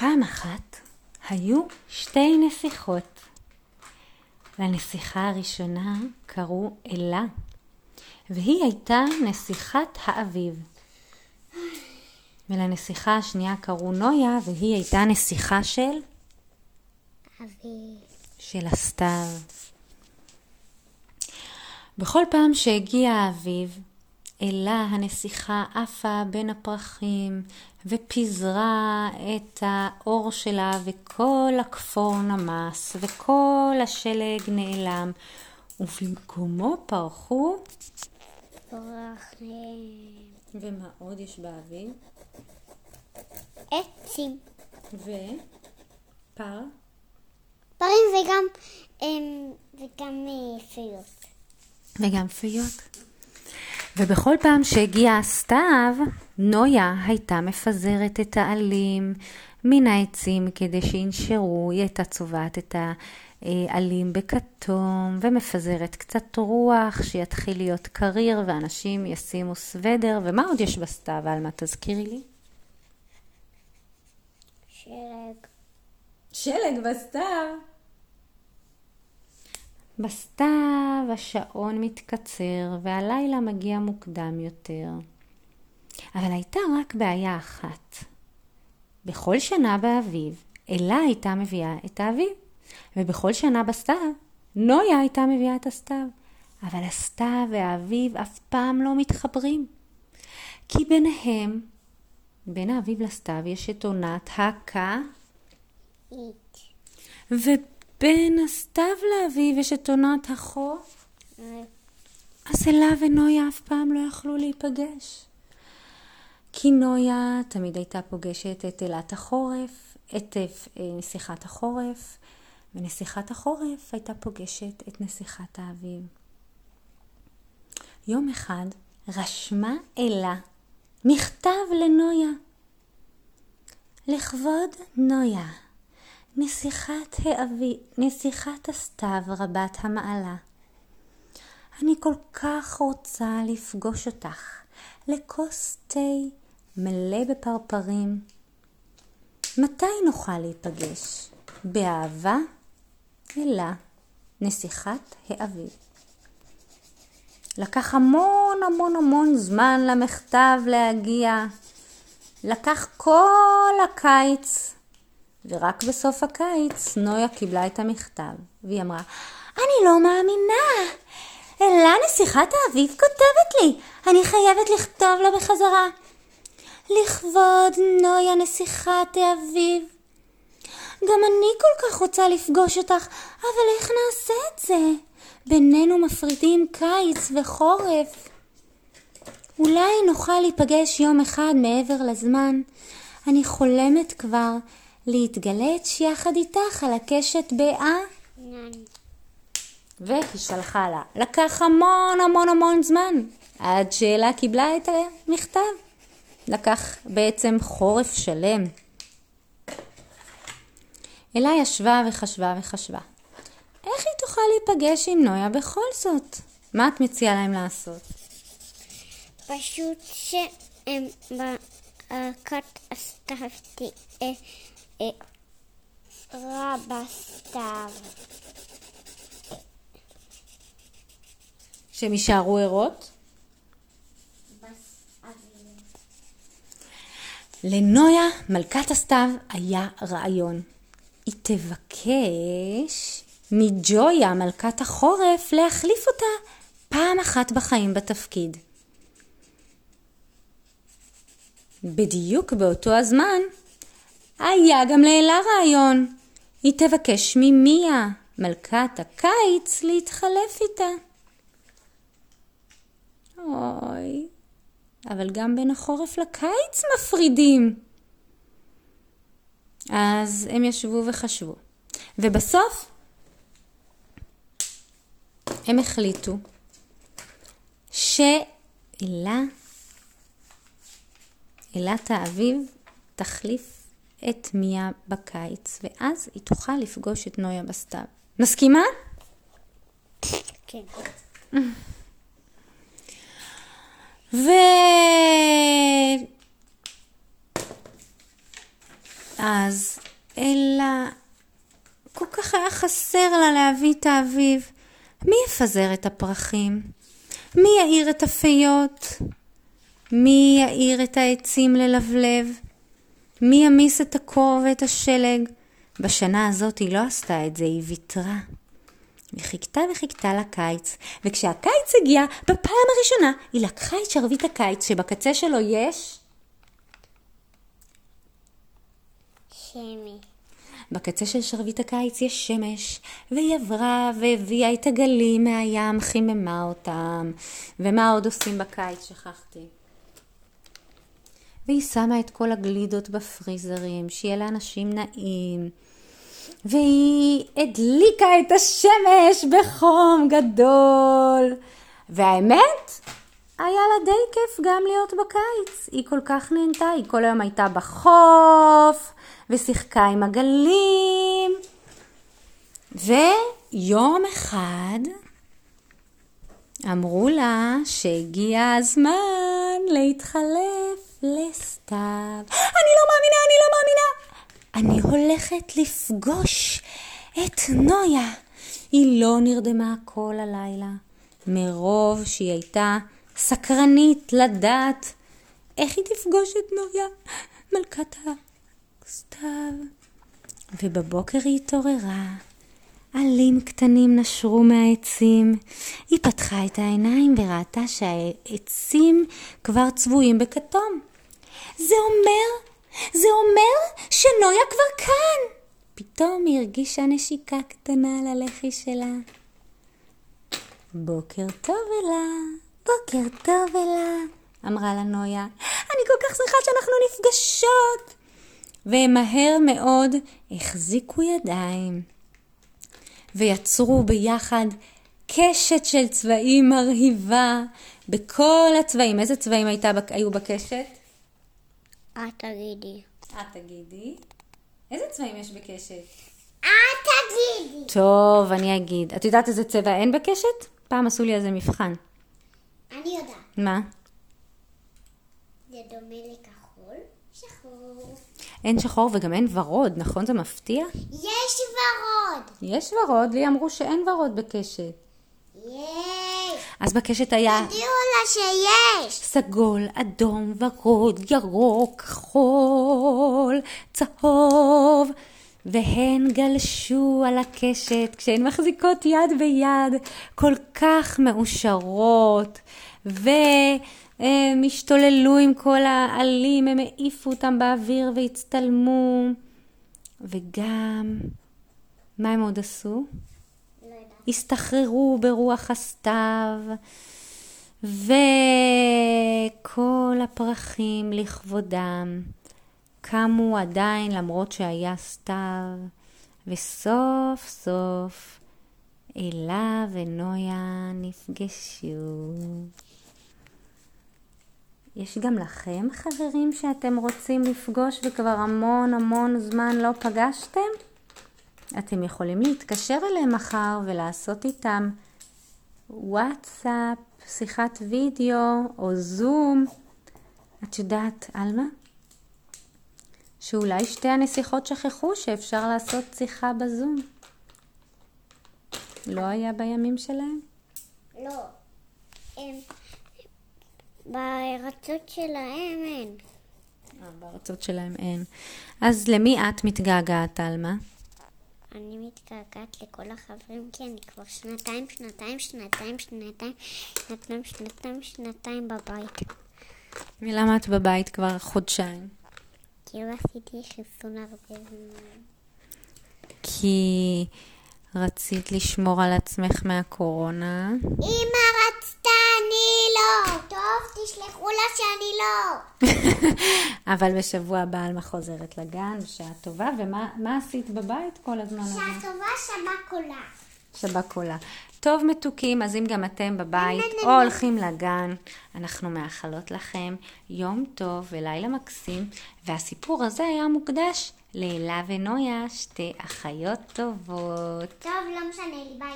פעם אחת היו שתי נסיכות. לנסיכה הראשונה קראו אלה, והיא הייתה נסיכת האביב. ולנסיכה השנייה קראו נויה, והיא הייתה נסיכה של? אביב. של הסתיו. בכל פעם שהגיע האביב, אלה הנסיכה עפה בין הפרחים ופיזרה את האור שלה וכל הכפור נמס וכל השלג נעלם ובמקומו פרחו פרחים. ומה עוד יש באביב? עצים. ופר פרים וגם, אמ, וגם אה, פיות. וגם פיות. ובכל פעם שהגיע הסתיו, נויה הייתה מפזרת את העלים מן העצים כדי שינשרו, היא הייתה צובעת את העלים בכתום ומפזרת קצת רוח שיתחיל להיות קריר ואנשים ישימו סוודר. ומה עוד יש בסתיו, עלמה? תזכירי לי. שלג. שלג בסתיו. בסתיו השעון מתקצר והלילה מגיע מוקדם יותר. אבל הייתה רק בעיה אחת. בכל שנה באביב, אלה הייתה מביאה את האביב, ובכל שנה בסתיו, נויה הייתה מביאה את הסתיו. אבל הסתיו והאביב אף פעם לא מתחברים. כי ביניהם, בין האביב לסתיו, יש את עונת הכה, אית. ובין הסתיו לאביב יש את עונת החוף. אה, אז אלה ונויה אף פעם לא יכלו להיפגש. כי נויה תמיד הייתה פוגשת את אלת החורף, את אה, נסיכת החורף, ונסיכת החורף הייתה פוגשת את נסיכת האביב. יום אחד רשמה אלה מכתב לנויה. לכבוד נויה, נסיכת, האבי, נסיכת הסתיו רבת המעלה. אני כל כך רוצה לפגוש אותך לכוס תה מלא בפרפרים. מתי נוכל להיפגש? באהבה, אלה, נסיכת האביב. לקח המון המון המון זמן למכתב להגיע. לקח כל הקיץ, ורק בסוף הקיץ נויה קיבלה את המכתב, והיא אמרה, אני לא מאמינה! אלה נסיכת האביב כותבת לי, אני חייבת לכתוב לה בחזרה. לכבוד נויה נסיכת האביב. גם אני כל כך רוצה לפגוש אותך, אבל איך נעשה את זה? בינינו מפרידים קיץ וחורף. אולי נוכל להיפגש יום אחד מעבר לזמן. אני חולמת כבר להתגלץ' יחד איתך על הקשת באה. והיא שלחה לה. לקח המון המון המון זמן עד שאלה קיבלה את המכתב. לקח בעצם חורף שלם. אלה ישבה וחשבה וחשבה. איך היא תוכל להיפגש עם נויה בכל זאת? מה את מציעה להם לעשות? פשוט שהם בהקת הסתיו רע בסתיו. שהם יישארו ערות? לנויה, מלכת הסתיו, היה רעיון. היא תבקש מג'ויה, מלכת החורף, להחליף אותה פעם אחת בחיים בתפקיד. בדיוק באותו הזמן היה גם לאלה רעיון. היא תבקש ממיה, מלכת הקיץ, להתחלף איתה. אוי, אבל גם בין החורף לקיץ מפרידים. אז הם ישבו וחשבו. ובסוף הם החליטו שאלה, אלת האביב, תחליף את מיה בקיץ, ואז היא תוכל לפגוש את נויה בסתיו. מסכימה? כן. ו... אז, אלא כל כך היה חסר לה להביא את האביב. מי יפזר את הפרחים? מי יאיר את הפיות? מי יאיר את העצים ללבלב? מי ימיס את הקור ואת השלג? בשנה הזאת היא לא עשתה את זה, היא ויתרה. היא חיכתה וחיכתה לקיץ, וכשהקיץ הגיע, בפעם הראשונה היא לקחה את שרביט הקיץ שבקצה שלו יש... שמי. בקצה של שרביט הקיץ יש שמש, והיא עברה והביאה את הגלים מהים, חיממה אותם. ומה עוד עושים בקיץ? שכחתי. והיא שמה את כל הגלידות בפריזרים, שיהיה לאנשים נעים. והיא הדליקה את השמש בחום גדול. והאמת, היה לה די כיף גם להיות בקיץ. היא כל כך נהנתה, היא כל היום הייתה בחוף, ושיחקה עם הגלים. ויום אחד אמרו לה שהגיע הזמן להתחלף לסתיו. אני לא מאמינה, אני לא מאמינה. אני הולכת לפגוש את נויה. היא לא נרדמה כל הלילה, מרוב שהיא הייתה סקרנית לדעת איך היא תפגוש את נויה, מלכת הסתיו. ובבוקר היא התעוררה. עלים קטנים נשרו מהעצים. היא פתחה את העיניים וראתה שהעצים כבר צבועים בכתום. זה אומר, זה אומר שנויה כבר כאן. פתאום היא הרגישה נשיקה קטנה על הלחי שלה. בוקר טוב אלה, בוקר טוב אלה, אמרה לה נויה. אני כל כך שמחה שאנחנו נפגשות. והם מהר מאוד החזיקו ידיים ויצרו ביחד קשת של צבעים מרהיבה בכל הצבעים. איזה צבעים הייתה, היו בקשת? את תגידי. את תגידי. איזה צבעים יש בקשת? את תגידי. טוב, אני אגיד. את יודעת איזה צבע אין בקשת? פעם עשו לי על זה מבחן. אני יודעת. מה? זה דומה לכחול, שחור. אין שחור וגם אין ורוד, נכון? זה מפתיע? יש ורוד. יש ורוד, לי אמרו שאין ורוד בקשת. יש. אז בקשת היה תודיעו לה שיש. סגול, אדום, ורוד, ירוק, כחול, צהוב. והן גלשו על הקשת כשהן מחזיקות יד ביד, כל כך מאושרות, והם השתוללו עם כל העלים, הם העיפו אותם באוויר והצטלמו. וגם, מה הם עוד עשו? הסתחררו ברוח הסתיו, וכל הפרחים לכבודם קמו עדיין למרות שהיה סתיו, וסוף סוף אלה ונויה נפגשו. יש גם לכם חברים שאתם רוצים לפגוש וכבר המון המון זמן לא פגשתם? אתם יכולים להתקשר אליהם מחר ולעשות איתם וואטסאפ, שיחת וידאו או זום. את יודעת, עלמה? שאולי שתי הנסיכות שכחו שאפשר לעשות שיחה בזום. לא היה בימים שלהם? לא. הם... בארצות שלהם אין. אה, בארצות שלהם אין. אז למי את מתגעגעת, עלמה? אני מתגעגעת לכל החברים כי אני כבר שנתיים, שנתיים, שנתיים, שנתיים, שנתיים, שנתיים, שנתיים בבית. ולמה את בבית כבר חודשיים? כי לא עשיתי חיסון הרבה זמן. כי רצית לשמור על עצמך מהקורונה. אמא רצתה, אני לא. טוב, תשלחו לה שאני לא. אבל בשבוע הבא עלמה חוזרת לגן, בשעה טובה. ומה מה עשית בבית כל הזמן הזה? שעה טובה שמה קולה. שבה קולה. טוב מתוקים, אז אם גם אתם בבית או. הולכים לגן, אנחנו מאחלות לכם יום טוב ולילה מקסים. והסיפור הזה היה מוקדש לאלה ונויה, שתי אחיות טובות. טוב, לא משנה לי, ביי.